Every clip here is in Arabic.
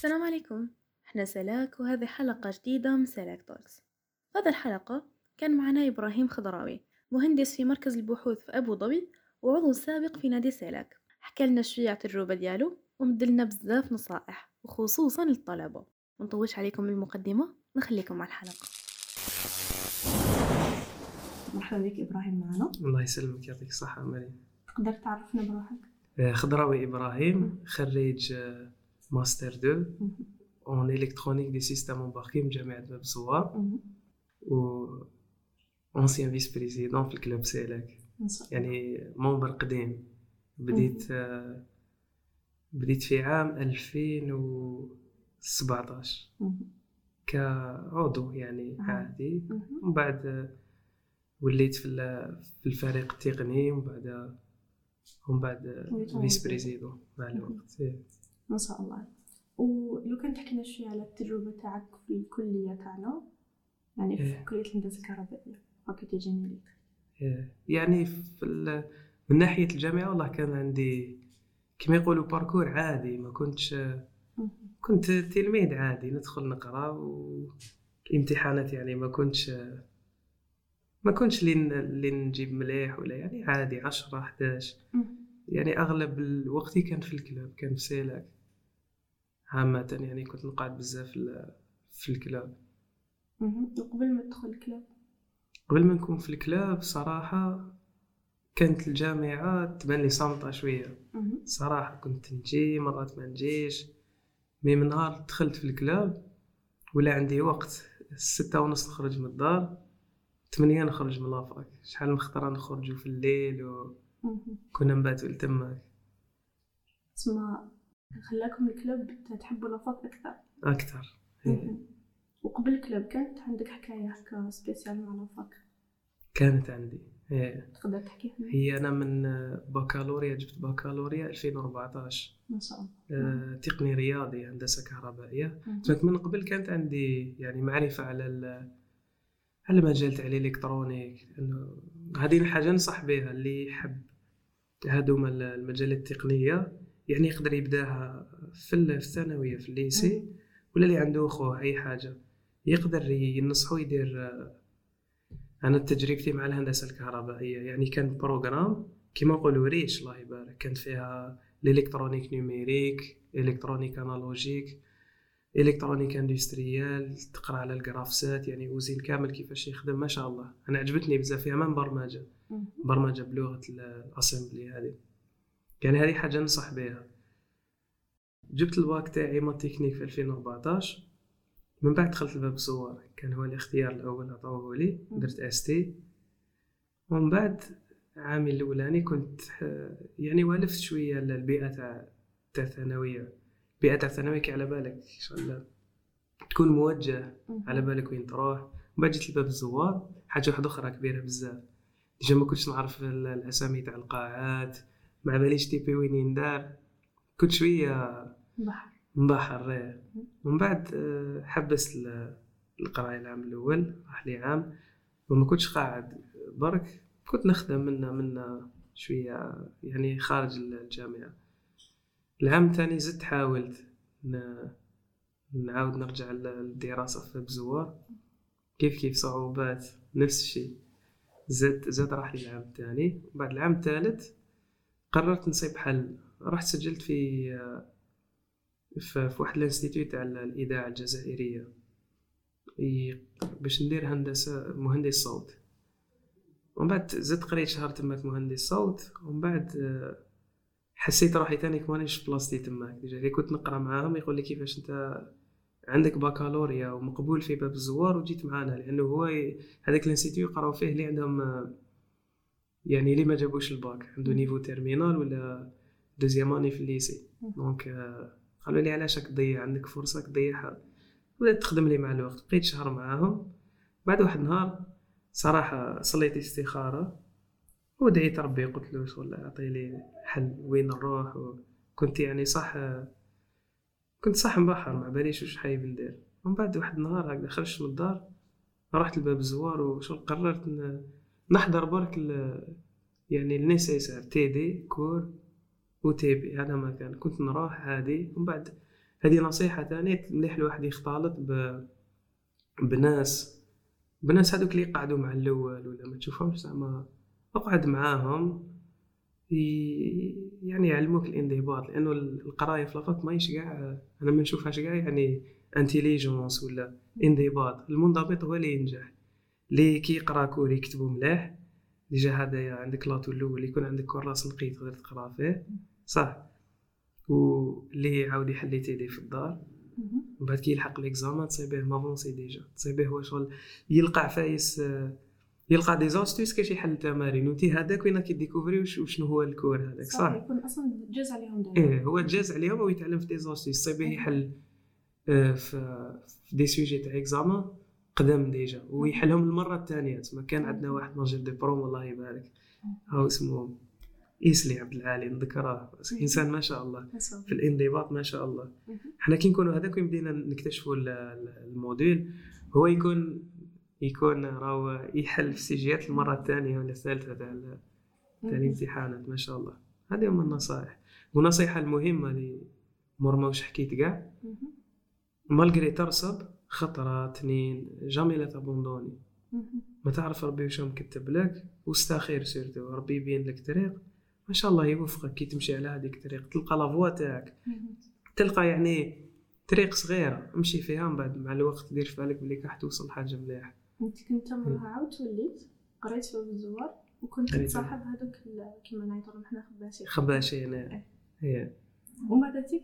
السلام عليكم. إحنا سلاك وهذه حلقة جديدة من سلاك توكس. هذا الحلقة كان معنا إبراهيم خضراوي مهندس في مركز البحوث في أبو ظبي وعضو سابق في نادي سلاك. حكى لنا شوية على التجربة ديالو ومدلنا بزاف نصائح وخصوصا للطلبة. منطولش عليكم المقدمة نخليكم مع الحلقة. مرحبا بك إبراهيم معنا. الله يسلمك يعطيك الصحة مريم. تقدر تعرفنا بروحك؟ آه، خضراوي إبراهيم خريج آه، ماستر 2 en électronique des systèmes embarqués من جامعة باب الزوار و ancien vice-président في ال club سيلاك يعني membre قديم بديت بديت في عام 2017 كعضو يعني. عادي ومن بعد وليت في ال- في الفريق التقني ومن بعد ومن بعد vice. président مع الوقت. ما شاء الله. ولو كان تحكي لنا شوية على التجربة تاعك في الكلية تاعنا يعني في إيه. كلية الهندسة الكهربائية faculté génie électrique إيه. يعني في من ناحية الجامعة والله كان عندي كما يقولوا parcours عادي ما كنتش كنت تلميذ عادي ندخل نقرأ والامتحانات يعني ما كنتش ما كنتش اللي نجيب مليح ولا يعني عادي 10 11 يعني أغلب الوقت كان في ال club كان في CELEC عامة يعني كنت نقعد بزاف في ال- في الكلاب. وقبل ما تدخل الكلاب؟ قبل ما نكون في ال club صراحة كانت الجامعة تبان لي صامطة شوية. صراحة كنت نجي مرات ما نجيش. mais من نهار دخلت في ال club ولا عندي وقت. ستة ونص نخرج من الدار ثمانية نخرج من la fac. شحال من خطرة نخرجوا في الليل وكنا نباتوا لتماك. تسمى خلاكم ال club تحبوا la fac أكثر. أكثر. إيه. وقبل الكلاب كانت عندك حكاية هكا spéciale مع la fac كانت عندي. إيه. تقدر لنا؟ هي أنا من بكالوريا جبت بكالوريا 2014 ما شاء الله. آه، تقني رياضي هندسة كهربائية. مهم. لكن من قبل كانت عندي يعني معرفة على على مجال تاع ال électronique إنه هذه الحاجة ننصح بها اللي يحب هذوما ال- المجالات التقنية. يعني يقدر يبداها في ال- في الثانوية في ال lycée ولا اللي عنده خوه أي حاجة. يقدر ينصحو يدير آه، أنا تجربتي مع الهندسة الكهربائية. يعني كان programme كيما نقولوا riche الله يبارك. كانت فيها ال électronique numérique électronique analogique électronique industrielle تقرأ على ال grafcet يعني usine كامل كيفاش يخدم ما شاء الله. أنا عجبتني بزاف. فيها من برمجه. برمجة بلغة ال- ال assembly هذه. يعني هذه حاجة ننصح بها جبت الباك تاعي math technique في 2014 من بعد دخلت الباب الزوار كان هو الاختيار الأول عطاوه لي درت ST ومن بعد عامي الأولاني كنت يعني والفت شوية البيئه تاع تاع الثانوية. البيئه تاع الثانوية كي على بالك إن شاء الله. تكون موجه. على بالك وين تروح. ومن بعد جيت لباب الزوار حاجة واحدة أخرى كبيرة بزاف. déjà ما كنتش نعرف ال- الأسامي تاع القاعات. ما باليش TP وين يندار. كنت شوية بحر مبحر إيه. ومن بعد آه، حبست ال- القرايه العام الأول راح لي عام. وما كنتش قاعد برك كنت نخدم منا منا شوية يعني خارج الجامعة. العام الثاني زدت حاولت نعاود نرجع للدراسة في بزوار. كيف كيف صعوبات نفس الشيء. زاد زاد راح لي العام الثاني. بعد العام الثالث قررت نصيب حل. رحت سجلت في في واحد الانستيتوت تاع الإذاعة الجزائرية باش ندير هندسة مهندس صوت. ومن بعد زدت قريت شهر تماك مهندس صوت ومن بعد حسيت روحي تاني مانيش بلاصتي تماك. déjà كنت نقرأ معاهم يقول لي كيفاش أنت عندك بكالوريا ومقبول في باب الزوار وجيت معانا لأنه هو هذاك ال institut يقراو فيه اللي عندهم يعني اللي ما جابوش الباك؟ عنده niveau terminale ولا deuxième année في ال lycée. donc آه، قالوا لي علاش راك تضيع عندك فرصة تضيعها بدأت تخدم لي مع الوقت. بقيت شهر معاهم. بعد واحد النهار صراحة صليت استخاره ودعيت ربي. قلت له شغل أعطي لي حل وين نروح. كنت يعني صح كنت صح مبحر ما باليش واش حايب ندير ومن بعد واحد النهار هكذا خرجت من الدار؟ رحت لباب الزوار وشغل قررت نحضر برك يعني ال nécessaire TD cours و TP هذا ما كان. كنت نروح عادي ومن بعد هذه نصيحة ثانية مليح الواحد يختلط ب... بناس بناس هذوك اللي يقعدوا مع الأول ولا ما تشوفهمش زعما أقعد معاهم يعني يعلموك الانضباط. لأنه القراية في la fac ماهيش كاع أنا ما نشوفهاش كاع يعني intelligence ولا انضباط. المنضبط هو اللي ينجح. اللي كي يقرا cours يكتبو ملاح déjà هذايا عندك l'atout الأول يكون عندك كراس نقي تقدر تقرا فيه. صح. واللي يعاود يحل TD في الدار. من بعد كي يلحق l'examen تصيبيه avancé déjà. تصيبيه هو شغل. يلقى عفايس آه، يلقى des astuces كاش يحل تمارين. وانتي هذاك وين كي découvrir وش- وشنو هو ال cours هذاك؟ صح صح. يكون أصلا جاز عليهم دائما. إيه هو تجاز عليهم ويتعلم في des astuces تصيبيه يحل آه، في في des sujets تاع examen قدام déjà ويحلهم المرة الثانية. تما كان عندنا واحد major de prom الله يبارك. هاو اسمه إيسلي عبد العالي نذكره. إنسان ما شاء الله. في الانضباط ما شاء الله. إحنا كي نكونوا هذاك بدينا نكتشفوا ال- ال- ال module هو يكون يكون راهو يحل في sujet يات المرة الثانية ولا الثالثة تاع تاع الامتحانات ما شاء الله. هذه هما النصائح. والنصيحه المهمة اللي مور واش حكيت كاع. malgré ترسب خطرة اثنين jamais لا ت abandonner. ما تعرف ربي واش مكتب لك واستخير surtout. ربي يبين لك طريق. ما شاء الله يوفقك كي تمشي على هذيك الطريق تلقى la voie تاعك. تلقى يعني طريق صغيرة. امشي فيها من بعد مع الوقت دير في بالك بلي راح توصل حاجة مليحة. انت كنت مرة عاود وليت قريت في الزوار وكنت. تصاحب هذوك كيما نعيطوا حنا خباشي. خباشي أنا هي. وما درتي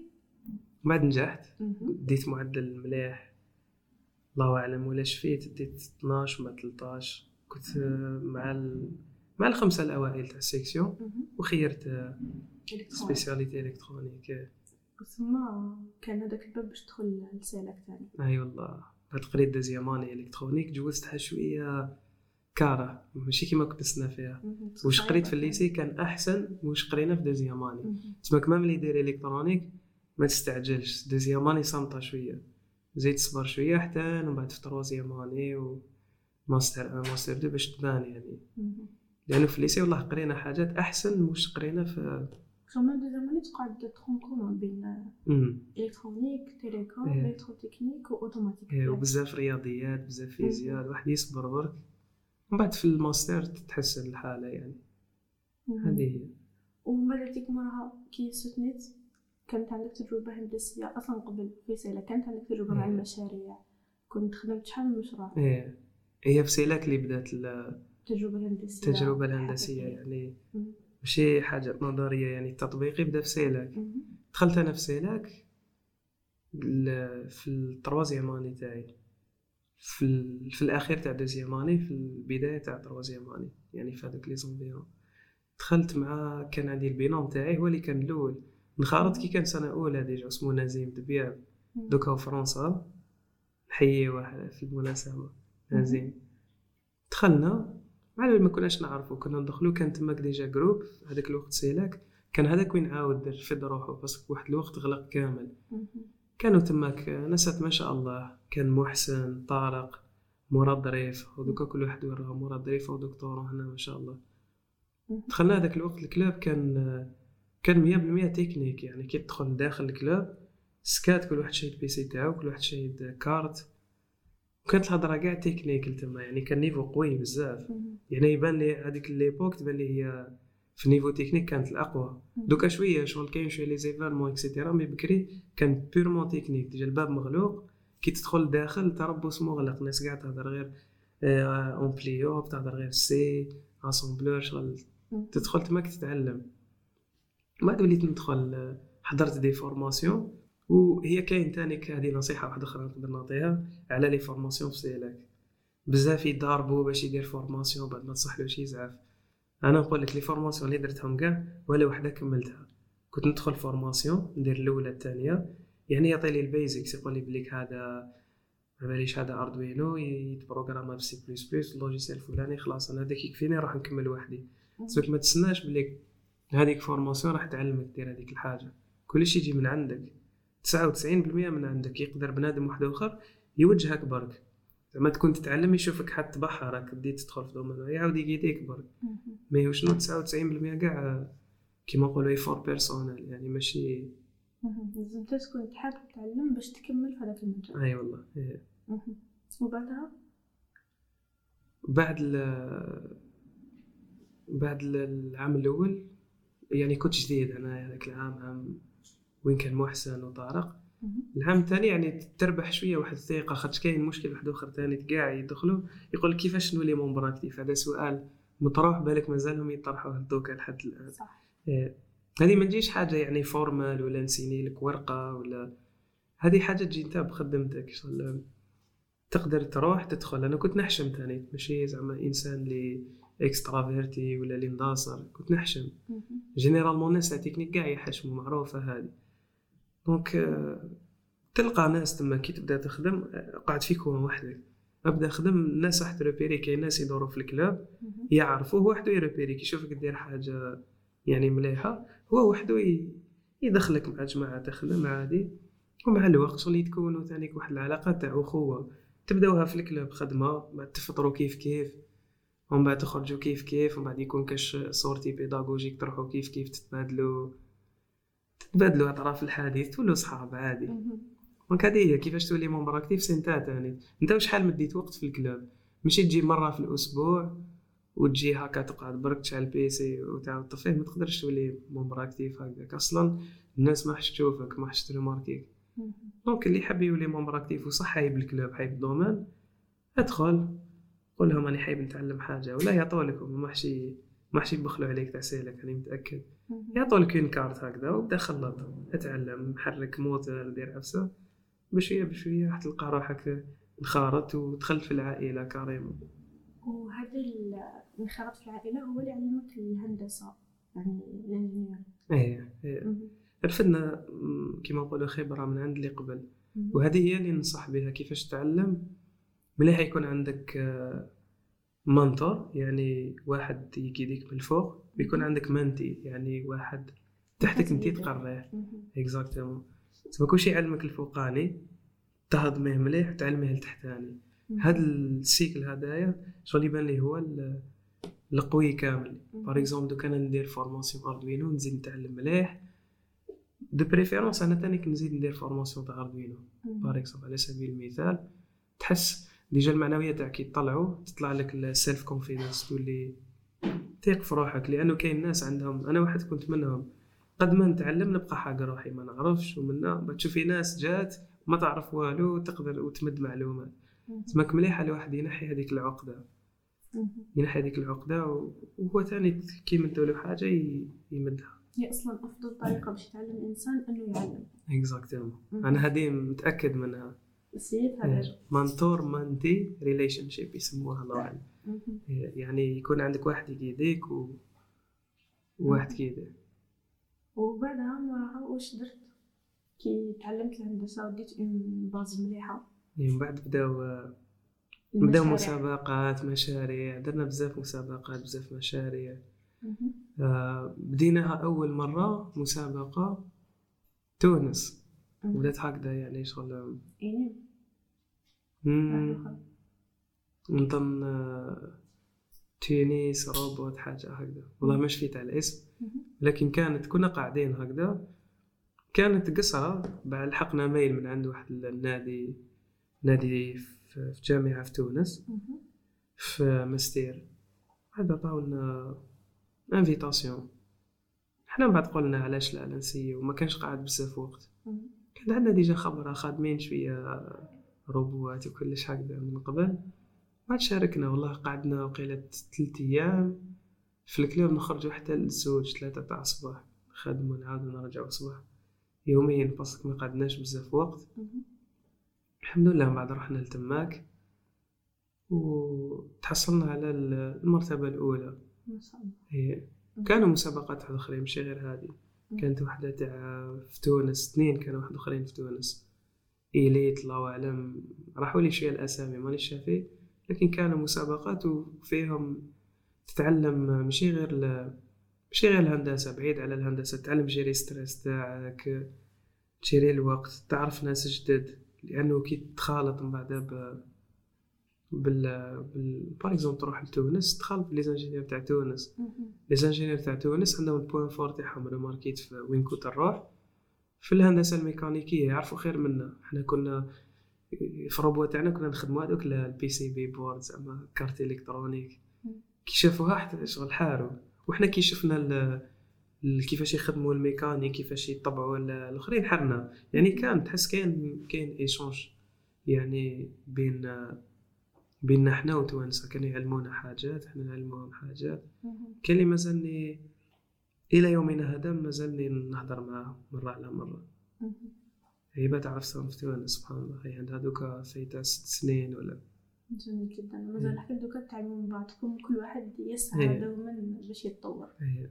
من بعد نجحت. ديت معدل مليح. الله أعلم ولا شفيت ديت 12 ما 13 كنت مع ال... مع الخمسة الأوائل تاع السيكسيون. وخيرت آه،. سبيسياليتي إلكترونيك آه. بس ما كان هذاك الباب باش تدخل لسالك ثاني أي والله بعد قريت دوزياماني إلكترونيك جوزتها شوية كاره ماشي كيما كنت نستنى فيها. واش قريت في. الليسي كان أحسن واش قرينا في دوزياماني. تسمى كما ملي دير إلكترونيك ما تستعجلش deuxième année صامتة شوية زيد تصبر شوية حتى من بعد في troisième année و master master deux باش تبان يعني. لأنه في الـ lycée والله قرينا حاجات أحسن واش قرينا في كمان deuxième année تقعد commun بين électronique télécom. électrotechnique واوتوماتيك وبزاف رياضيات بزاف فيزياء الواحد يصبر برك. من بعد في الماستر تتحسن الحالة يعني. هذه هي. وما درتيك مرة كي soutenيت كانت عندك تجربة هندسية أصلا قبل في سيلاك؟ كانت عندك تجربة مع إيه. المشاريع؟ كنت خدمت شحال من مشروع؟ إيه. هي في سيلاك اللي بدات ال- التجربة الهندسية التجربه الهندسيه حقيقية. يعني. ماشي حاجة نظرية يعني التطبيقي بدأ في سيلاك. دخلت أنا في سيلاك في الـ troisième année تاعي. في, في الأخير تاع deuxième année في البداية تاع troisième année يعني في هذوك les ambiances دخلت مع كان عندي البينوم تاعي هو اللي كان الأول. نخرط كي كان سنة أولى ديجا اسمه نزيم دبياب. دوكا فرنسا. نحيي واحد في المناسبة. نزيم. دخلنا. على ما كناش نعرفو. كنا ندخلو كان تماك ديجا جروب هذاك الوقت سيلاك. كان هذاك وين عاود رفد روحو. بس واحد الوقت غلق كامل. كانوا تماك نسات ما شاء الله. كان محسن طارق مراد ظريف ودوكا كل واحد وراه مراد ظريف ودكتور هنا ما شاء الله. دخلنا هذاك الوقت الـ club كان كان مية بالمية تكنيك يعني كي تدخل داخل الـ club سكات كل واحد شايد PC تاعو كل واحد شايد كارت. وكانت الهضرة كاع تكنيك تما يعني كان niveau قوي بزاف. يعني يبان لي هذيك l'époque تبان لي هي في niveau technique كانت الأقوى. دوكا شوية شغل كاين شوية les événements et cetera mais بكري كان purement technique. déjà الباب مغلوق كي تدخل داخل تربص مغلق. الناس كاع تهضر غير en plus تهضر غير سي assembleur شغل. تدخل تماك تتعلم. بعد وليت ندخل حضرت des formations وهي كاين تاني هذه نصيحة واحدة أخرى نقدر نعطيها على les formations في سيلاك بزاف يضاربوا باش يدير formation بعد ما تصحلوش يزعف أنا نقول لك les formations اللي درتهم كاع ولا وحدة كملتها. كنت ندخل formation ندير الأولى الثانية. يعني يعطي لي الـ basics يقول لي بليك هذا ما باليش هذا اردوينو يتprogramma ب C plus plus الـ logiciel الفلاني خلاص أنا هذاك يكفيني نروح نكمل وحدي. سوك ما تسناش بلي هذيك formation راح تعلمك دير هذيك الحاجة. كلشي يجي من عندك. 99% من عندك يقدر بنادم واحد آخر يوجهك برك. زعما تكون تتعلم يشوفك حتى بحر راك بديت تدخل في domaine يعاود يguideيك برك. mais شنو 99% كاع كيما نقولوا effort personnel يعني ماشي. لازم تكون تحب تتعلم باش تكمل في هذاك المجال. أي والله. وبعدها بعد ال بعد ال- العام الأول يعني كنت جديد أنا هذاك العام عام وين كان محسن وطارق. العام الثاني يعني تربح شوية واحد الثقه خاطر كاين مشكل واحد آخر ثاني كاع يدخلوا يقول لك كيفاش نولي membre actif هذا سؤال مطروح بالك مازالهم يطرحوه دوكا لحد الآن. صح. إيه. هذه ما تجيش حاجة يعني فورمال ولا نسيني لك ورقة ولا هذه حاجة تجي انت بخدمتك شغل تقدر تروح تدخل. أنا كنت نحشم ثاني ماشي زعما إنسان اللي اكسترافيرتي ولا اللي مداصر كنت نحشم. جينيرالمون الناس تاع تكنيك كاع يحشموا معروفة هذه. دونك آه، تلقى ناس تما كي تبدأ تخدم آه، قاعد فيك هو وحدك. أبدأ خدم الناس راح تروبيري كاين ناس يدوروا في الكلاب. يعرفوه وحده يrepéri كي يشوفك دير حاجة يعني مليحة هو وحده يدخلك مع جماعة تخدم عادي. ومع الوقت شغل يتكونوا ثانيك واحد العلاقة تاع اخوه تبدأوها في الـ club خدمة بعد تفطروا كيف كيف. ومن بعد تخرجوا كيف كيف ومن بعد يكون كاش sortie pédagogique تروحوا كيف كيف تتبادلوا تتبادلوا اطراف الحديث تولوا صحاب عادي. donc هذه هي كيفاش تولي membre actif c'est انت ثاني انت وشحال مديت وقت في الـ club ماشي تجي مره في الأسبوع وتجي هكا تقعد برك تشعل الـ PC وتعاود تطفيه ما تقدرش تولي membre actif هكذاك أصلا الناس ما حش تشوفك ما حش تremarquيك. donc اللي حاب يولي membre actif وصح حايب الـ club حايب الـ domaine ادخل قول لهم راني حايب نتعلم حاجة ولا يعطوا لك ما حش ما حش يبخلوا عليك تاع سالك متأكد. مهم. يعطوا لك une carte هكذا وبدا خلط اتعلم حرك موتور دير عفسة. بشوية بشوية راح تلقى روحك انخرطت ودخلت في العائلة carrément وهذا ال- الانخراط في العائلة هو اللي علمك الهندسة يعني الـ ingénieur إيه إيه. رفدنا م، كيما نقولوا خبرة من عند اللي قبل. وهذه هي اللي ننصح بها كيفاش تعلم مليح يكون عندك آه، mentor يعني واحد يguideك من الفوق ويكون عندك mentee يعني واحد تحتك انت تقريه. exactement تبقى كلشي يعلمك الفوقاني تهضميه مليح وتعلميه التحتاني هذا ال cycle هذايا شغل يبان لي هو ال- القوي كامل. par exemple دوك أنا ندير formation Arduino نزيد نتعلم مليح. de préférence أنا تاني كنزيد ندير formation تاع Arduino par exemple على سبيل المثال تحس déjà المعنويه تاعك يطلعوا تطلع لك ال self confidence تولي تيق في روحك لأنه كاين ناس عندهم أنا واحد كنت منهم قد ما نتعلم نبقى حاق روحي ما نعرفش ومنا تشوفي ناس جات ما تعرف والو تقدر وتمد معلومات. تماك مليح الواحد ينحي هذيك العقدة. ينحي هذيك العقدة وهو ثاني كي من له حاجة يمدها. هي أصلا أفضل طريقة باش يتعلم الانسان إنه يعلم. exactement. أنا هذه متأكد منها. السيد هذا mentor mentee relationship يسموها الله أعلم. مهم. يعني يكون عندك واحد يقيدك و... وواحد كيدك وبعدها موراها واش درت؟ كي تعلمت الهندسة وديت une base مليحة. يعني من بعد بداو بداو. مسابقات مشاريع. درنا بزاف مسابقات بزاف مشاريع. آه بديناها أول مرة مسابقة تونس. بدات هكذا يعني شغل يعني نظن آه، تونس روبوت حاجة هكذا. والله ما شفيت على الاسم. لكن كانت كنا قاعدين هكذا. كانت قصرة بعد لحقنا mail من عند واحد النادي نادي في جامعة في تونس. في منستير هذا عطاونا invitation حنا من بعد قلنا علاش لا نسيو. وما كانش قاعد بزاف وقت. كان عندنا déjà خبرة خادمين شوية روبوات وكلش هكذا من قبل. بعد شاركنا والله قعدنا وقيلة ثلاث أيام. في ال club نخرجوا حتى للزوج ثلاثة تاع الصباح. نخدموا نعاودوا نرجعوا الصباح. يوميا parce que ما قعدناش بزاف وقت. الحمد لله من بعد رحنا لتماك. وتحصلنا على المرتبة الأولى. ما شاء الله. هي كانوا مسابقات واحد آخرين ماشي غير هذه. كانت واحدة تاع في تونس اثنين كانوا واحد آخرين في تونس. إيليت الله أعلم راحوا لي شوية الأسامي مانيش شافي لكن كانوا مسابقات وفيهم تتعلم ماشي غير ال... ماشي غير الهندسة بعيد على الهندسة. تتعلم تجيري stress تاعك تجيري الوقت تعرف ناس جدد. لأنه كي تخالط من بعد ب... بال بال par exemple تروح لتونس تخالط ب les ingénieurs تاع تونس. les ingénieurs تاع تونس عندهم ال point fort تاعهم ريماركيت في وين كنت نروح في الهندسة الميكانيكية يعرفوا خير منا. إحنا كنا في الروبو تاعنا كنا نخدموا هذوك ال PCB board زعما carte électronique. كي شافوها حتى شغل حاروا. وحنا كي شفنا كيفاش يخدموا الميكانيك كيفاش يطبعوا ال- الأخرين حرنا. يعني كان تحس كاين كاين échange يعني بين بيننا حنا وتوانسة. كانوا يعلمونا حاجات حنا نعلموهم حاجات. كاين اللي مازالني إلى يومنا هذا مازالني نهضر معاه مرة على مرة. هي ما تعرف تونس سبحان الله. هي عندها دوكا فايتة ست سنين ولا. جميل جدا. مازال حتى دوكا تعلموا من بعضكم كل واحد يسعى إيه. دوما باش يتطور. هي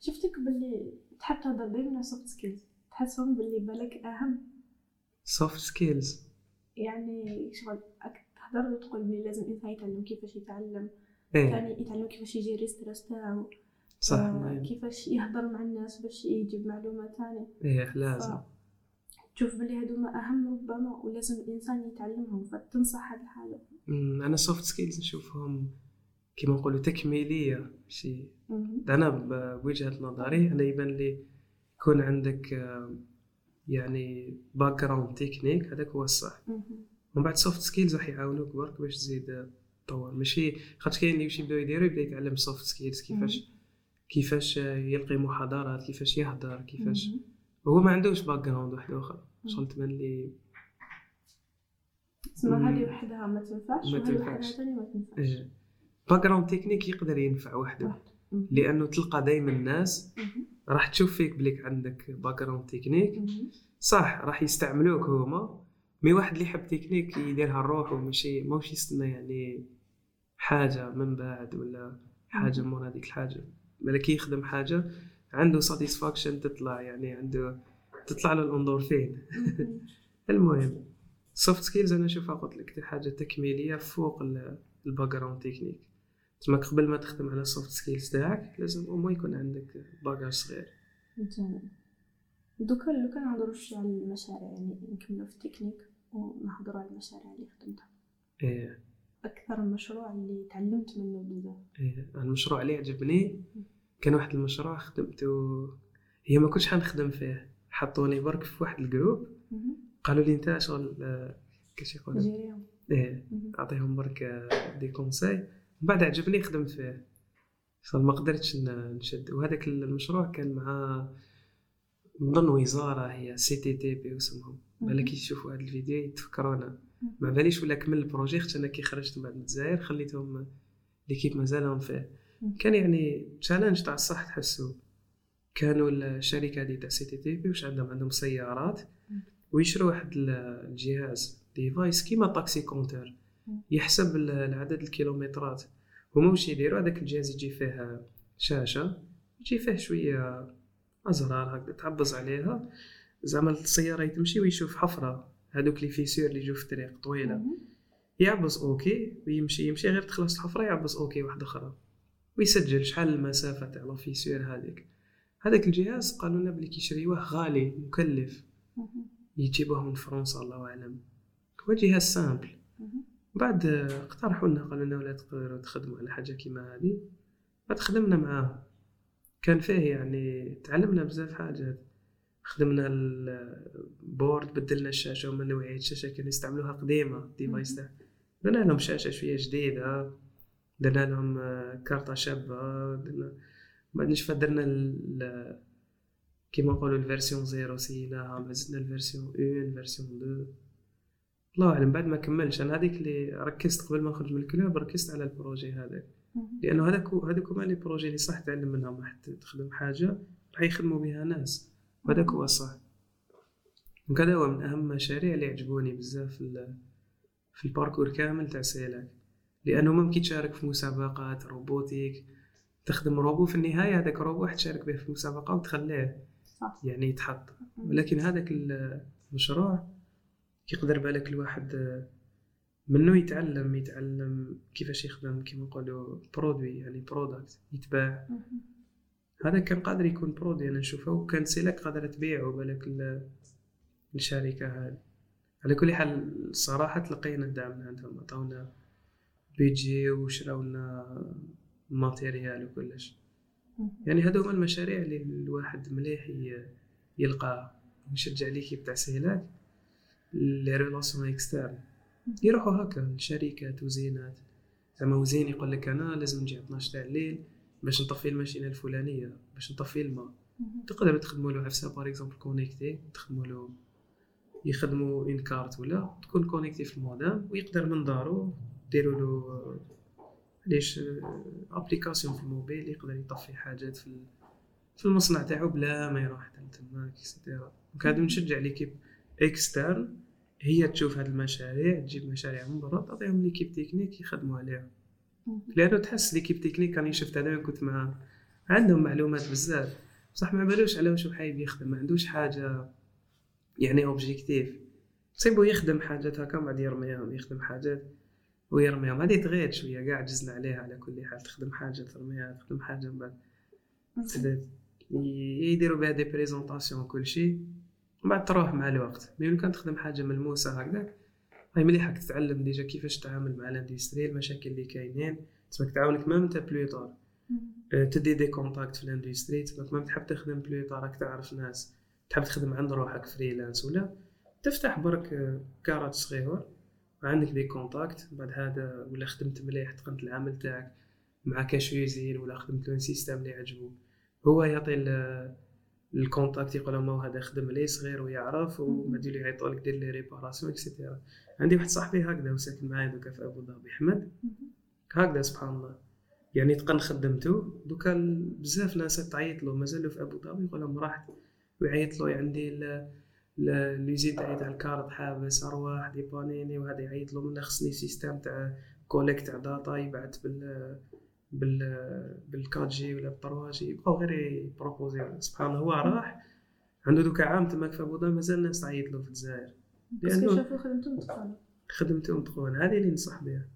شفتك باللي تحب تهضر دايما على soft skills تحسهم باللي بالك أهم؟ soft skills يعني شغل تهضر وتقول بلي لازم الانسان يتعلم كيفاش يتعلم إيه. ثاني يتعلم كيفاش يجيري stress تاعو. صح آه،. كيفاش يهضر مع الناس باش يجيب معلومات ثاني إيه لازم تشوف بلي هادوما أهم ربما ولازم الإنسان يتعلمهم فتنصح هاد الحاجة أنا soft skills نشوفهم كيما نقولوا تكميلية شي. أنا بوجهة نظري أنا يبان لي يكون عندك آه، يعني background technique هذاك هو الصح. ومن بعد soft skills راح يعاونوك برك باش تزيد آه، تطور ماشي خاطر كاين اللي باش يبداو يديروا يبدأ يتعلم soft skills كيفاش كيفاش يلقي محاضرات كيفاش يهضر كيفاش. هو ما عندوش background واحد آخر شغل تبان لي تسمى. هذه وحدها ما تنفعش ما تنفعش. background technique يقدر ينفع وحده. لأنه تلقى دائما الناس. راح تشوف فيك بليك عندك background technique. صح راح يستعملوك هما mais واحد اللي يحب تكنيك يديرها لروحو وماشي ماهوش يستنى يعني حاجة من بعد ولا حاجة. مور هذيك الحاجة ملك يخدم حاجة عنده satisfaction تطلع يعني عنده تطلع له الاندورفين مهم. المهم soft skills أنا اشوفها قلت لك حاجة تكميلية فوق ال background technique تسمى قبل ما تخدم على ال soft skills تاعك لازم أو يكون عندك bagage صغير جميل دوكا لو كان نهضروا شوية على المشاريع يعني نكملوا في التكنيك ونهضروا على المشاريع اللي خدمتها إيه. أكثر مشروع اللي تعلمت منه بزاف. إيه. المشروع اللي عجبني كان واحد المشروع خدمته هي ما كنتش حنخدم فيه حطوني برك في واحد ال groupe. قالوا لي أنت شغل كيش يقولوا؟ إيه. أعطيهم برك آه، des conseils. من بعد عجبني خدمت فيه. شغل ما قدرتش نشد. وهذاك المشروع كان مع نظن وزارة هي CTTP واسمهم بالك يشوفوا هذا الفيديو يتفكرونا ما باليش ولا كمل ال projet خاطر أنا كي خرجت من بعد من الجزائر خليتهم l'équipe مازالهم فيه. كان يعني challenge تاع الصح تحسو. كانوا الشركة هذه تاع CTTP واش عندهم؟ عندهم سيارات. مم. ويشروا واحد ال- الجهاز device كيما taxi compteur. يحسب ال- العدد الكيلومترات. هما واش يديروا؟ هذاك الجهاز يجي فيه شاشة يجي فيه شوية أزرار هكذا تعبز عليها. زعما السيارة تمشي ويشوف حفرة. هذوك les fissures اللي يجوا في الطريق طويله. يعبز أوكي ويمشي يمشي غير تخلص الحفرة يعبز أوكي واحدة أخرى. ويسجل شحال المسافة تاع la fissure هذيك هذاك الجهاز قالوا لنا بلي كيشريوه غالي مكلف. يجيبوه من فرنسا الله أعلم. هو جهاز simple. بعد اقترحوا لنا قالوا لنا ولا تقدروا تخدموا على حاجة كيما هذه بعد خدمنا معاه. كان فيه يعني تعلمنا بزاف حاجات. خدمنا ال board بدلنا الشاشة ومن نوعية الشاشة كانوا يستعملوها قديمة device تاع درنا لهم شاشة شوية جديدة درنا لهم آه، كارطه شابة درنا بعد نشفى درنا ال- كيما نقولوا ال version zéro سيناها ما زدنا ال version 1 ال version 2 الله أعلم بعد ما كملش أنا هذيك اللي ركزت قبل ما نخرج من ال club ركزت على ال projet هذا. مهم. لأنه هذاك هذوك هما les projets اللي صح تعلم منهم راح تخدم حاجة راح يخدموا بها ناس. وهذاك هو الصح وكذا هو من أهم المشاريع اللي عجبوني بزاف في في ال parcours كامل تاع سيلاك. لأنه ممكن تشارك في مسابقات robotique. تخدم روبو في النهاية هذاك روبو تشارك به في مسابقة وتخليه صح. يعني يتحط. ولكن هذاك المشروع يقدر بالك الواحد منه يتعلم يتعلم كيفاش يخدم كيما نقولوا produit يعني product يتباع. هذا كان قادر يكون produit أنا نشوفه وكان سيلاك قادرة تبيعه بالك ال- الشركة هذه. على كل حال الصراحة تلقينا الدعم من عندهم عطاونا بيجي وشراونا matériel وكلش. يعني هذو هما المشاريع اللي الواحد مليح يلقاها نشجع l'équipe تاع سيلاك les relations externes. يروحوا هكا لشركات و usines ات. زعما usine يقول لك أنا لازم نجي 12 تاع الليل باش نطفي ال machine ة الفلانية باش نطفي الماء. تقدروا تخدموا له عفسه par exemple connecté تخدموا له يخدموا une carte ولا تكون connectée في المودام ويقدر من دارو ديروا له ليه application في الموبيل يقدر يطفي حاجات في في المصنع تاعو بلا ما يروح تماك et cetera donc هادو نشجع l'équipe externe هي تشوف هاد المشاريع تجيب مشاريع من برا تعطيهم l'équipe technique يخدموا عليها. لأنه تحس l'équipe technique راني شفت هذا كنت مع عندهم معلومات بزاف. بصح ما بالوش على واش حايب يخدم ما عندوش حاجة يعني objectif تصيبو يخدم حاجات هكا بعد يرميهم يخدم حاجات ويرميهم هذه تغير شوية قاعد جزنا عليها على كل حال. تخدم حاجة ترميها تخدم حاجة من بعد يديروا بها des présentations كل شيء من بعد تروح مع الوقت. mais كان تخدم حاجة ملموسة هكذاك. هاي مليحه تتعلم déjà كيفاش تتعامل مع ال industrie المشاكل اللي كاينين تسمك تعاونك même انت plus tard أه، تدي des contacts في ال industrie تسمك même تحب تخدم plus tard راك تعرف ناس تحب تخدم عند روحك freelance ولا تفتح برك كارات صغير عندك des contacts بعد هذا ولا خدمت مليح تقنت العمل تاعك مع كاش يزيد ولا خدمت له système اللي يعجبو هو يعطي ال contact يقول لهم هذا خدم لي صغير ويعرف وبعد لي يعيطوا لك دير لي réparation et cetera عندي واحد صاحبي هكذا وساكن معايا دوكا في أبو ظبي أحمد. هكذا سبحان الله. يعني تقن خدمته. دوكا بزاف ناس تعيط له مازالوا في أبو ظبي يقول لهم راحت ويعيط له عندي l'usine تاعي تاع الكارت حابس أرواح dépanner ني وهذا يعيط له من خصني système تاع collecte تاع data يبعث بال بال بال 4G ولا بال 3G بقاو غير يـ proposer سبحان الله هو راح. عنده دوكا عام تماك في ابو ظبي مازال الناس تعيط له في الجزائر. لأنه شافوا خدمتهم تقال خدمتهم تقول هذه اللي ننصح بها.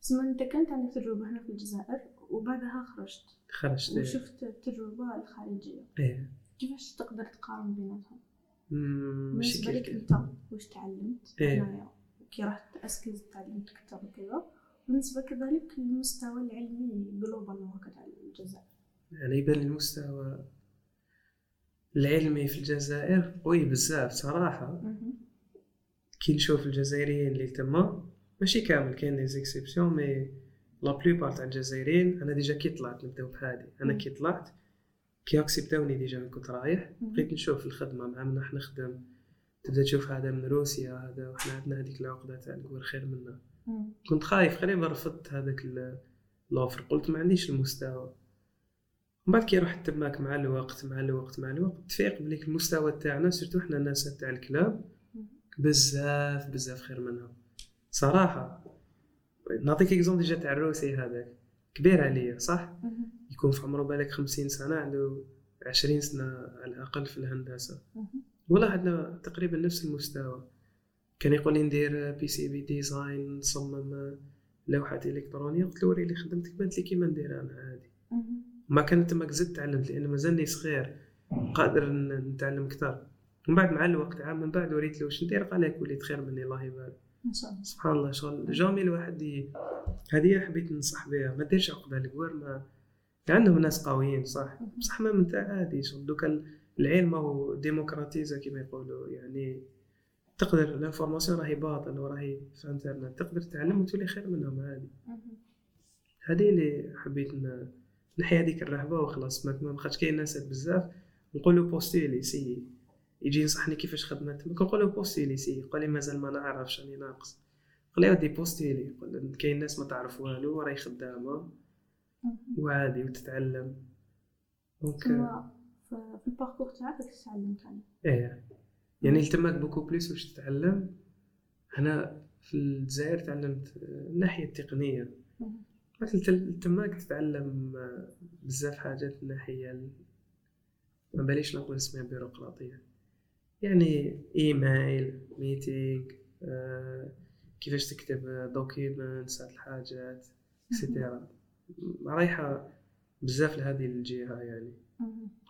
سما انت كانت عندك تجربة هنا في الجزائر وبعدها خرجت. خرجت إيه. وشفت التجربة الخارجية. إيه. كيفاش تقدر تقارن بيناتهم؟ بالنسبة لك انت واش تعلمت؟ إيه. كي رحت اسكيز تعلمت كتاب وكذا بالنسبة كذلك للمستوى العلمي جلوبال هكذا الجزائر. يعني يبان المستوى العلمي في الجزائر قوي بزاف صراحة. كي نشوف الجزائريين اللي تما ماشي كامل كاين les exceptions mais la plupart تاع الجزائريين أنا déjà كي طلعت نبداو بهادي. أنا كي طلعت كي accepter اوني déjà كنت رايح بقيت نشوف الخدمة مع من راح نخدم تبدأ تشوف هذا من روسيا هذا وحنا عندنا هذيك العقدة تاع نقول خير منا. كنت خايف قريب رفضت هذاك ال offre. قلت ما عنديش المستوى. من بعد كي رحت تماك مع الوقت مع الوقت مع الوقت تفيق بليك المستوى تاعنا surtout حنا الناس تاع ال club. بزاف بزاف خير منهم صراحة نعطيك exemple déjà تاع الروسي هذاك. كبير عليا صح؟ يكون في عمره بالك خمسين سنة عنده عشرين سنة على الأقل في الهندسة. والله عندنا تقريبا نفس المستوى. كان يقول لي ندير PCB design نصمم لوحات إلكترونية. قلت له وري لي خدمتك بانت لي كيما ندير أنا عادي ما كانت تماك زدت تعلمت لأن مازالني صغير قادر نتعلم أكثر. من بعد مع الوقت عام من بعد وريت له واش ندير قال لك وليت خير مني الله يبارك. سبحان الله شغل. جامي الواحد. هذه حبيت ننصح بها. ما ديرش عقده الكوار ما عندهم ناس قويين صح؟ بصح ما من عادي شغل دوكا العلم هو ديمقراطيزا كما يقولوا يعني تقدر ال information راهي باطل وراهي في انترنت تقدر تتعلم وتولي خير منهم عادي. هذه اللي حبيت نحي هذيك الرهبة وخلاص ما خاطش كاين ناس بزاف. نقولوا postuler سي يجي ينصحني كيفاش خدمت. نقول postuler سي يقول لي مازال ما نعرفش راني ناقص. قال لي ودي postuler كاين ناس ما تعرف والو راهي خدامة. وعادي وتتعلم. donc في ال parcours تاعك تعلمت؟ إيه. يعني تماك beaucoup plus واش تتعلم؟ أنا في الجزائر تعلمت الناحية التقنية. مثل تماك تتعلم بزاف حاجات من الناحيه ما باليش نقول اسمها بيروقراطية. يعني email meeting آه، كيفاش تكتب documents هاد الحاجات et cetera رايحة بزاف لهذه الجهة يعني.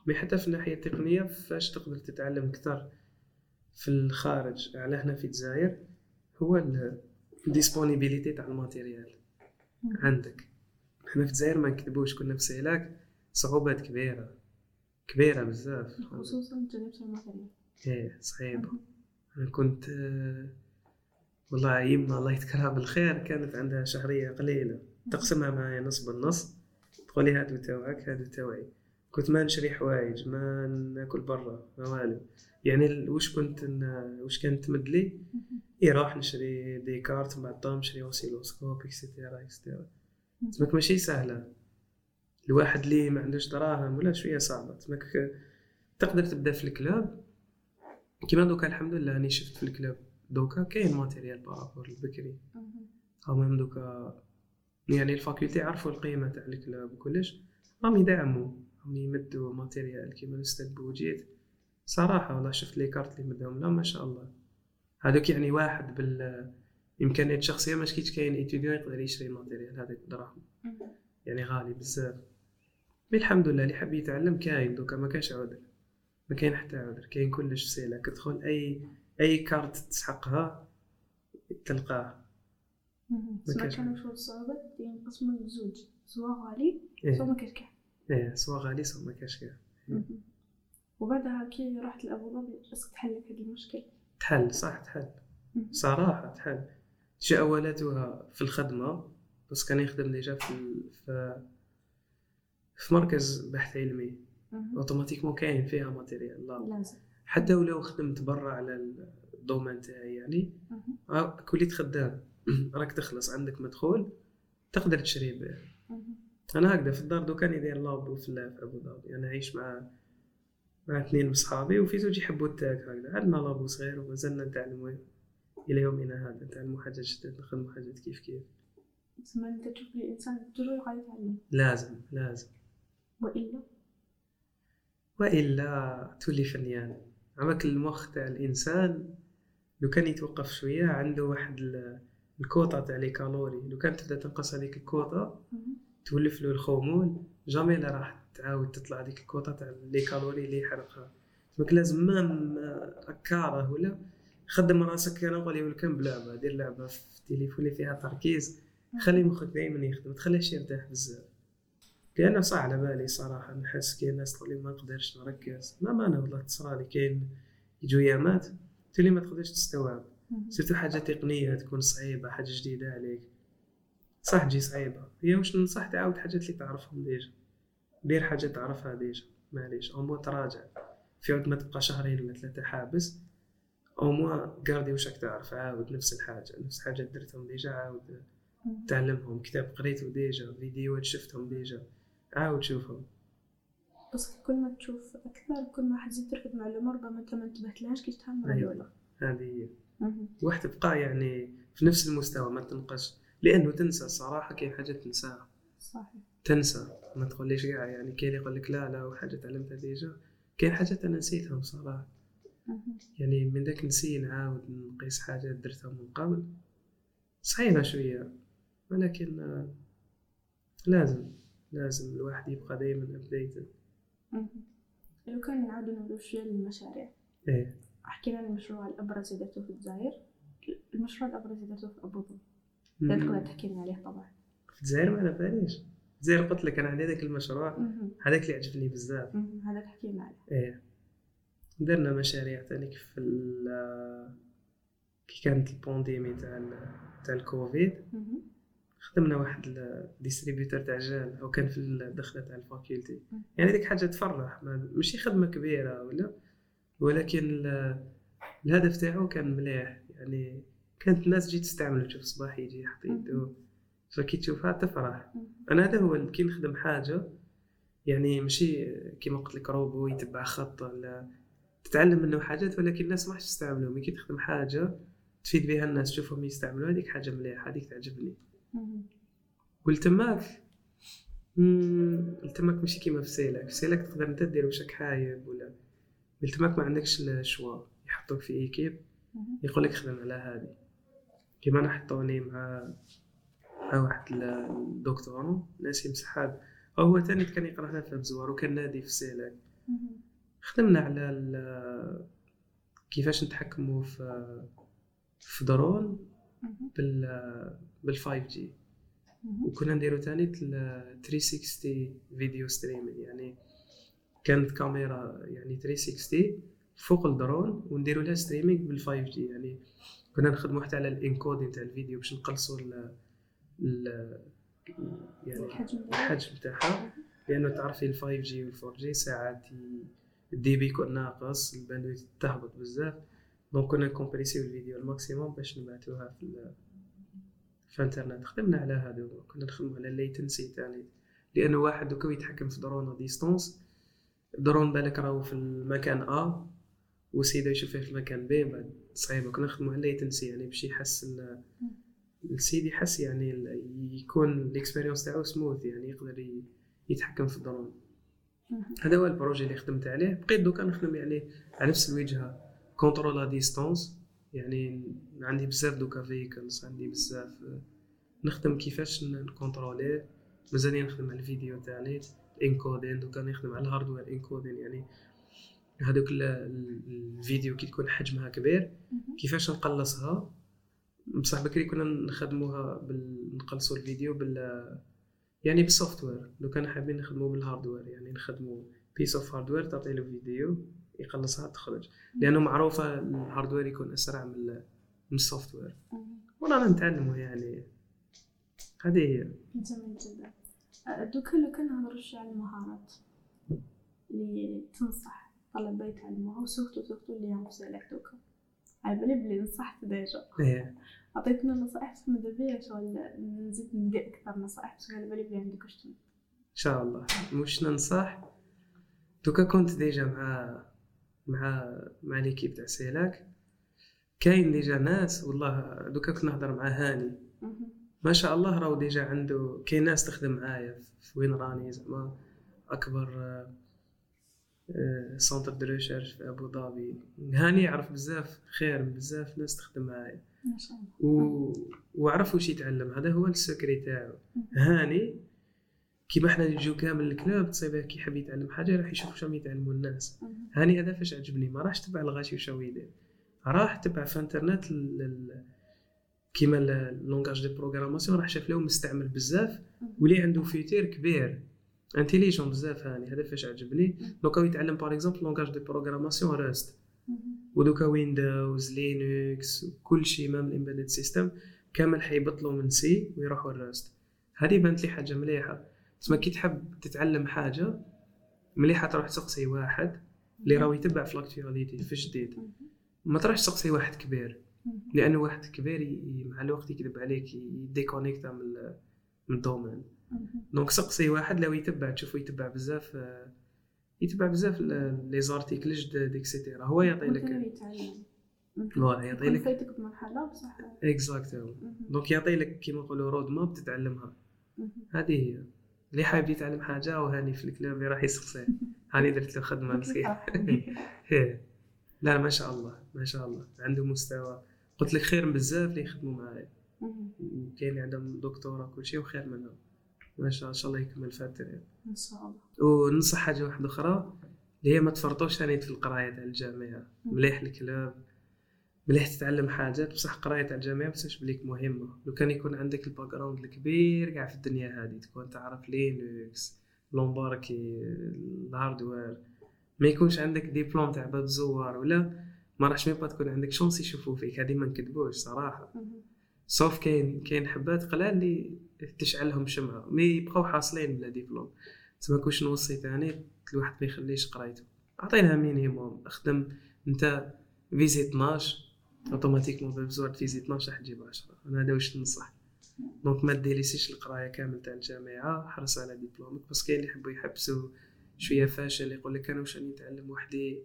mais حتى في الناحية التقنية فاش تقدر تتعلم أكثر في الخارج على هنا في الجزائر هو ال disponibilité تاع ال matériel. عندك. هنا في الجزائر ما نكذبوش كنا في سيلاك صعوبات كبيرة. كبيرة بزاف. خصوصا جانب ال matériel. إيه صعيبة. أنا كنت والله يما الله يذكرها بالخير كانت عندها شهرية قليلة. تقسمها معايا نص بالنص تقولي هادو تاوعك هادو تاوعي كنت ما نشري حوايج ما ناكل برا ما والو. يعني وش كنت وش كانت تمد لي؟ يروح نشري des cartes من بعد نشري oscilloscope et cetera et cetera تسمك ماشي سهلة. الواحد اللي ما عندوش دراهم ولا شوية صعبة. تسمك تقدر تبدا في ال club. كيما دوكا الحمد لله راني شفت في ال club دوكا كاين matériel par rapport لبكري ou même دوكا يعني ال faculté عرفوا القيمة تاع ال club وكلش. راهم يدعموا راهم يمدوا matériel كيما الأستاذ بوجيت. صراحة والله شفت لي كارت اللي مدهم لا ما شاء الله. هذوك يعني واحد بال إمكانيات الشخصية ماش كيش كاين étudiant يقدر يشري ال matériel. هذاك دراهم. يعني غالي بزاف. mais الحمد لله اللي حاب يتعلم كاين دوكا ما كاش عذر. ما كاين حتى عذر. كاين كلش في سيلة تدخل أي أي كارت تسحقها تلقاه. كاش كانوا شو الصعوبات ينقسموا لزوج سوا غالي سوا إيه ما كاش كاع. إيه سوا غالي سوا ما كاش كاع. وبعدها كي رحت لأبو ظبي بس تحل لك هذا المشكل. تحل صح تحل. صراحة تحل. شي أولاتها في الخدمة بس كان يخدم déjà في في في مركز بحث علمي. automatiquement كاين فيها matériel لا. لازم حتى ولو خدمت برا على ال domaine تاعي يعني آه، كليت خدام. راك تخلص عندك مدخول تقدر تشري به أنا هكذا في الدار دوكا ندير labo في ال- في أبو ظبي. أنا عايش مع مع اثنين من صحابي وفي زوج يحبوا ال tech هكذا. عندنا labo صغير ومازلنا نتعلموا إلى يومنا هذا نتعلموا حاجات جدد نخدموا حاجات كيف كيف. سما أنت تشوف الانسان toujours غادي يتعلم لازم لازم. وإلا؟ وإلا تولي فنيان. عمك المخ تاع الإنسان لو كان يتوقف شوية عنده واحد ال- الكوطة تاع les calories. لو كانت تبدأ تنقص هذيك الكوطة تولف له الخمول jamais لا راح تعاود تطلع هذيك الكوطة تاع les calories اللي يحرقها donc لازم même كاره ولا خدم راسك أنا نقول لك بلعبة دير لعبة في التليفون اللي فيها تركيز. خلي مخك دائما يخدم تخليهش يرتاح بزاف. لأن صح على بالي صراحة نحس كاين ناس تقول لي ما نقدرش نركز. moi-même والله تصرالي كاين يجوا ايامات تولي ما تقدرش تستوعب. surtout حاجة تقنية تكون صعيبة حاجة جديدة عليك. صح تجي صعيبة. هي واش ننصح تعاود حاجات اللي تعرفهم déjà. دير حاجة تعرفها déjà. معليش. مو تراجع. في عوض ما تبقى شهرين ولا ثلاثة حابس au moins garder واش راك تعرف. عاود نفس الحاجة. نفس حاجة درتهم déjà. عاود تعلمهم كتاب قريته déjà. فيديوهات شفتهم déjà. عاود شوفهم. بس كل ما تشوف أكثر كل ما حتزيد تركز معلومه ربما أنت ما انتبهتلهاش كي تفهم أيوة. ولا هذه هي. واحد تبقى يعني في نفس المستوى ما تنقص. لأنه تنسى الصراحة كاين حاجات تنساها. صحيح. تنسى. ما تقوليش كاع يعني كاين يقول لك لا لا وحاجة تعلمتها déjà. كاين حاجات أنا نسيتها بصراحة. يعني من ذاك نسي نعاود نقيس حاجات درتها من قبل. صعيبة شوية. ولكن آه، لازم لازم الواحد يبقى دايما updated لو كان نعاودو نولو شوية للمشاريع إيه. أحكي لنا المشروع الأبرز اللي درتو في الجزائر. المشروع الأبرز اللي درتو في أبو ظبي. تقدر تحكي لنا عليه طبعا. في الجزائر على باليش الجزائر قلت لك أنا عندي هذاك المشروع. هذاك اللي عجبني بزاف. مهم. هذا تحكي لنا عليه. إيه. درنا مشاريع تانيك في ال- كي كانت ال pandémie تاع تاع الكوفيد. خدمنا واحد distributeur تاع جال أو كان في الدخلة تاع ال faculté. يعني ديك حاجة تفرح. ما- ماشي خدمة كبيرة ولا؟ ولكن ال- الهدف تاعو كان مليح. يعني كانت الناس تجي تستعمله تشوف صباح يجي يحط فكي تشوفها؟ تفرح. أنا هذا هو كي نخدم حاجة يعني ماشي كيما قلت لك روبو يتبع خط ولا تتعلم منه حاجات ولكن الناس ما تستعملهم. كي تخدم حاجة تفيد بها الناس تشوفهم يستعملوا هذيك حاجة مليحة هذيك تعجبني. مم، التماك ماشي كيما في CELEC في CELEC تقدر أنت دير وشك حاب ولا. التماك ما عندكش ال choix يحطوك في équipe. يقول لك خدم على هذه. كيما أنا حطوني مع مع واحد ال- الدكتور ناسي مسحاب هو تاني كان يقرأ هنا في بزوار وكان نادي في مهم. خدمنا على كيفاش نتحكموا في في درون. بال بال 5 G. وكنا نديرو تاني ال 360 video streaming يعني كانت كاميرا يعني 360 فوق الدرون ونديروا لها streaming بال 5 G يعني كنا نخدموا حتى على ال encoding تاع الفيديو باش نقلصوا ال يعني الحجم. تاعها. لأنه تعرفي ال 5 G وال 4 G ساعات ال débit يكون ناقص ال bandwidth تهبط بزاف. donc كنا نكومبريسيو الفيديو ال maximum باش نبعثوها في في انترنت خدمنا على هذا كنا نخدموا على ال latency تاع لأنه واحد دوكا يتحكم في drone à distance drone بالك راهو في المكان A والسيد يشوف فيه في المكان B بعد صعيبه كنا نخدموا على ال latency يعني باش يحس ال- السيد يحس يعني يكون ال expérience تاعو سموث يعني يقدر يتحكم في الدرون. هذا هو ال projet اللي خدمت عليه. بقيت دوكا نخدم يعني على نفس الوجهة contrôle à distance يعني عندي بزاف دوكا vehicles عندي بزاف نخدم كيفاش ن- نكونتروليه مازال نخدم على الفيديو تاعي ال encoding دوكا نخدم على ال hardware encoding يعني هذوك ال- ال- الفيديو كي تكون حجمها كبير. كيفاش نقلصها؟ بصح بكري كنا نخدموها بال... نقلصوا الفيديو بال يعني بال software لو كان حابين نخدموا بال hardware يعني نخدموا piece of hardware تعطي له فيديو يقلصها تخرج. لأنه معروفة ال hardware يكون أسرع من من ال software مهم. ورانا نتعلموا يعني. هذه هي. جميل جدا. أه، دوكا لو كان نهضروا على المهارات اللي تنصح طلبة يتعلموها و surtout surtout اللي في CELEC دوكا على بالي بلي نصحت déjà إيه. عطيتنا نصائح بس ماذا بيا شغل نزيد ندي أكثر نصائح بس على بالي بلي عندك واش. إن شاء الله مش ننصح دوكا كنت déjà مع مع مع l'équipe تاع CELEC كاين déjà ناس والله دوكا كنت نهضر مع هاني. ما شاء الله راهو déjà عنده كاين ناس تخدم معايا في وين راني زعما أكبر آه، centre de recherche في أبو ظبي. هاني يعرف بزاف خير من بزاف ناس تخدم معايا. ما شاء الله. و... وعرف واش يتعلم. هذا هو ال secret تاعو. هاني كيما حنا نجيو كامل ال club تصيبه كي يحب يتعلم حاجة راح يشوف واش راهم يتعلموا الناس. هاني هذا فاش عجبني؟ ما راحش تبع الغاشي وش هو يدير. راح تبع في انترنت كيما ال langage de programmation راح شاف له مستعمل بزاف ولي عنده futur كبير. intelligent بزاف هاني هذا فاش عجبني دوكا يتعلم par exemple langage de programmation مهم. ودوكا Windows Linux كل شيء même ال embedded system كامل حيبطلوا من C ويروحوا ال Rust هذه بانت لي حاجة مليحة تسمى كي تحب تتعلم حاجة مليحة تروح تسقسي واحد اللي راهو يتبع في l'actualité في جديد. ما تروحش تسقسي واحد كبير. لأنه واحد كبير مع الوقت يكذب عليك يديكونيكتا من ال- من ال domaine. donc سقسي واحد لو يتبع تشوفه يتبع بزاف آه، يتبع بزاف les articles جداد et cetera هو يعطي لك. voilà يعطي لك فايتك بمرحلة بصح. اكزاكتو مهم. donc يعطي لك كيما نقولوا road map تتعلمها. هذه هي. اللي حابب يتعلم حاجة وهاني في ال club راح يسقسيه هاني درت له خدمة مسكين. لا ما شاء الله ما شاء الله. عنده مستوى. قلت لك خير بزاف اللي يخدموا معايا. مهم. وكاين اللي عندهم دكتوراه كل شيء وخير منهم. ما شاء شاء الله يكمل فاتر إن شاء الله. وننصح حاجة واحدة أخرى اللي هي ما تفرطوش ثاني في القراية تاع الجامعة. مليح ال club مليح تتعلم حاجات بصح قراية تاع الجامعة بصح بليك مهمة. لو كان يكون عندك ال background الكبير كاع في الدنيا هذه تكون تعرف Linux l'embarqué ال hardware. ما يكونش عندك ديبلوم تاع باب زوار ولا ما راحش با تكون عندك chance يشوفوا فيك. هذه ما نكذبوش صراحة. sauf كاين كاين حبات قلال اللي تشعلهم شمعه mais يبقاو حاصلين بلا ديبلوم. تسمى كوش نوصي تاني الواحد ما يخليش قرايته. عطيناها minimum أخدم. أنت visé 12 automatiquement بزوار visé 12 راح تجيب 10 أنا هذا واش ننصح donc ما القراية كامل تاع الجامعة. حرص على ديبلومك. parce que كاين اللي يحبوا يحبسوا شوية فاشل يقول لك أنا واش راني نتعلم وحدي؟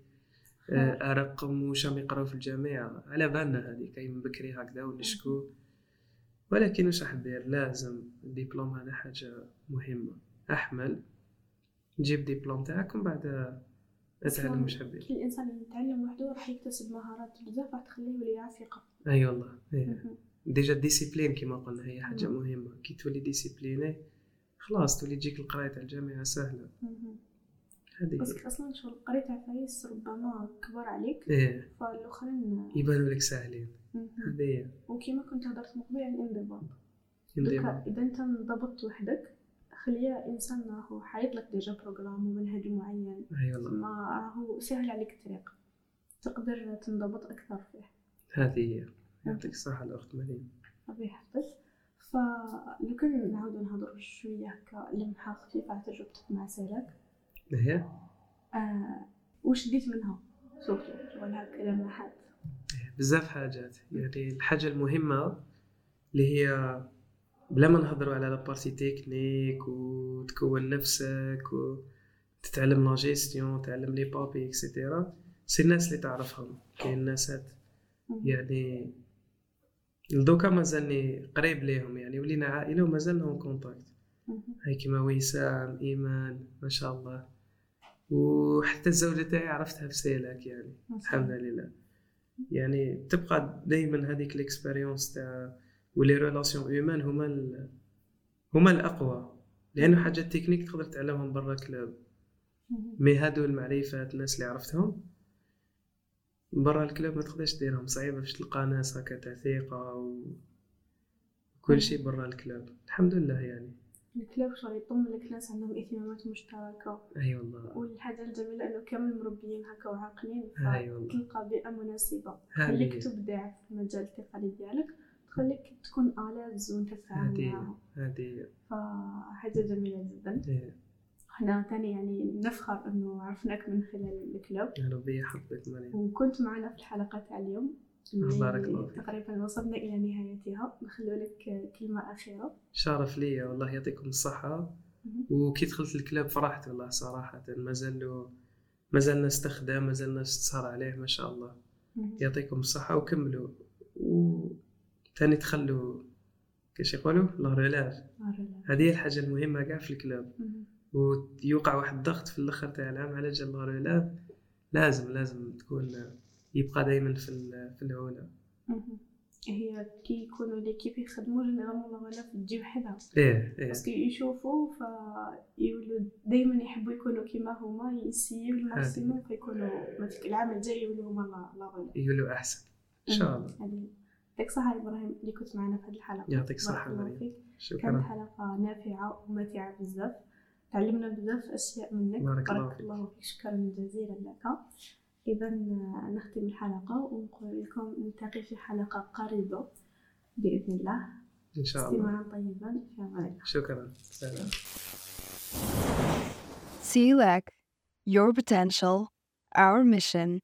آه، أرقم واش راهم يقراو في الجامعة؟ على بالنا هذه. كاين بكري هكذا ونشكو. ولكن واش راح دير لازم الدبلوم هذا حاجة مهمة أحمل جيب ديبلوم تاعك ومن بعد اتعلم واش حبيت كي الانسان يتعلم وحده راح يكتسب مهارات بزاف راح تخليه يولي يعرف أي والله. déjà ال discipline كما قلنا هي حاجة. مهمة كي تولي discipliné خلاص تولي تجيك القراية تاع الجامعة سهلة. هذه. بس. أصلا شغل قريت عفايس ربما كبر عليك إيه. فالآخرين يبانوا لك ساهلين مهم. هذه هي. وكيما كنت هضرت من قبل على الانضباط يندير. دوكا إذا أنت انضبطت وحدك خليه إنسان راهو حايط لك déjà programme ومنهج معين. أي والله. ما راهو سهل عليك الطريق. تقدر تنضبط أكثر فيه. هذه هي. يعطيك الصحة الأخت مريم. ربي يحفظك. فلو كان نعاودو نهضرو شوية هكا لمحة خفيفة على تجربتك مع سلاك هي؟ آه وش ديت منها؟ surtout شغل هكا لمحات بزاف حاجات يعني الحاجة المهمة اللي هي بلا ما نهضروا على la partie technique وتكون نفسك وتتعلم لا جيستيون تعلم les papiers et cetera c'est الناس اللي تعرفهم كاين ناسات يعني دوكا مازالني قريب ليهم يعني ولينا عائلة ومازالنا en contact هاي كيما وسام إيمان ما شاء الله. وحتى الزوجة تاعي عرفتها في سيلاك يعني الحمد لله. يعني تبقى دائما هذيك ال expérience تاع و les relations humaines هما. هما الأقوى. لأنه حاجات تكنيك تقدر تعلمهم برا club mais هادو المعرفات الناس اللي عرفتهم برا ال club ما تقدرش ديرهم. صعيبة باش تلقى ناس هكا تاع ثقة و كل شيء برا ال club الحمد لله يعني. الكلاب شغل يضم لك ناس عندهم اهتمامات مشتركة. أي والله. والحاجة الجميلة إنه كامل مربيين هكا وعاقلين. فتلقى بيئة مناسبة. هذه تخليك هي. تبدع في المجال التقني ديالك تخليك تكون آلاز وانت تتعامل هذه فحاجة جميلة جدا. إحنا تاني يعني نفخر إنه عرفناك من خلال الكلاب. ربي يحفظك مريم. وكنت معنا في الحلقة تاع اليوم. بارك الله فيك. تقريبا وصلنا إلى نهايتها. نخلو لك كلمة أخيرة. شرف ليا والله يعطيكم الصحة. وكي دخلت ال club فرحت والله صراحة. مازال مازال ناس تخدم مازال ناس تسهر عليه ما شاء الله. يعطيكم الصحة وكملوا. و تاني تخلوا كيش يقولوا؟ la relève هذه هي الحاجة المهمة كاع في ال club. ويوقع واحد الضغط في الأخر تاع العام على جال la relève لازم لازم تكون يبقى دائما في في العلا. هي كي يكونوا l'équipe يخدموا généralement la relève تجي وحدها إيه إيه. parce que يشوفوا فيولوا دائما يحبوا يكونوا كيما هما يسيو ال maximum فيكونوا مثلا العام الجاي يولوا هما لا- لا غلا يقولوا أحسن. إن شاء الله. هذه يعطيك الصحة إبراهيم اللي كنت معنا في هذه الحلقة. يعطيك الصحة مريم. فيك. كانت شكرا حلقة نافعة وممتعة بزاف. تعلمنا بزاف أشياء منك. بارك. الله فيك. شكرا جزيلا لك. إذا نختم الحلقة ونقول لكم نلتقي في حلقة قريبة بإذن الله. إن شاء الله. استماعا طيبا. في أمان الله شكرا. سلام. CELAC, your potential, our mission.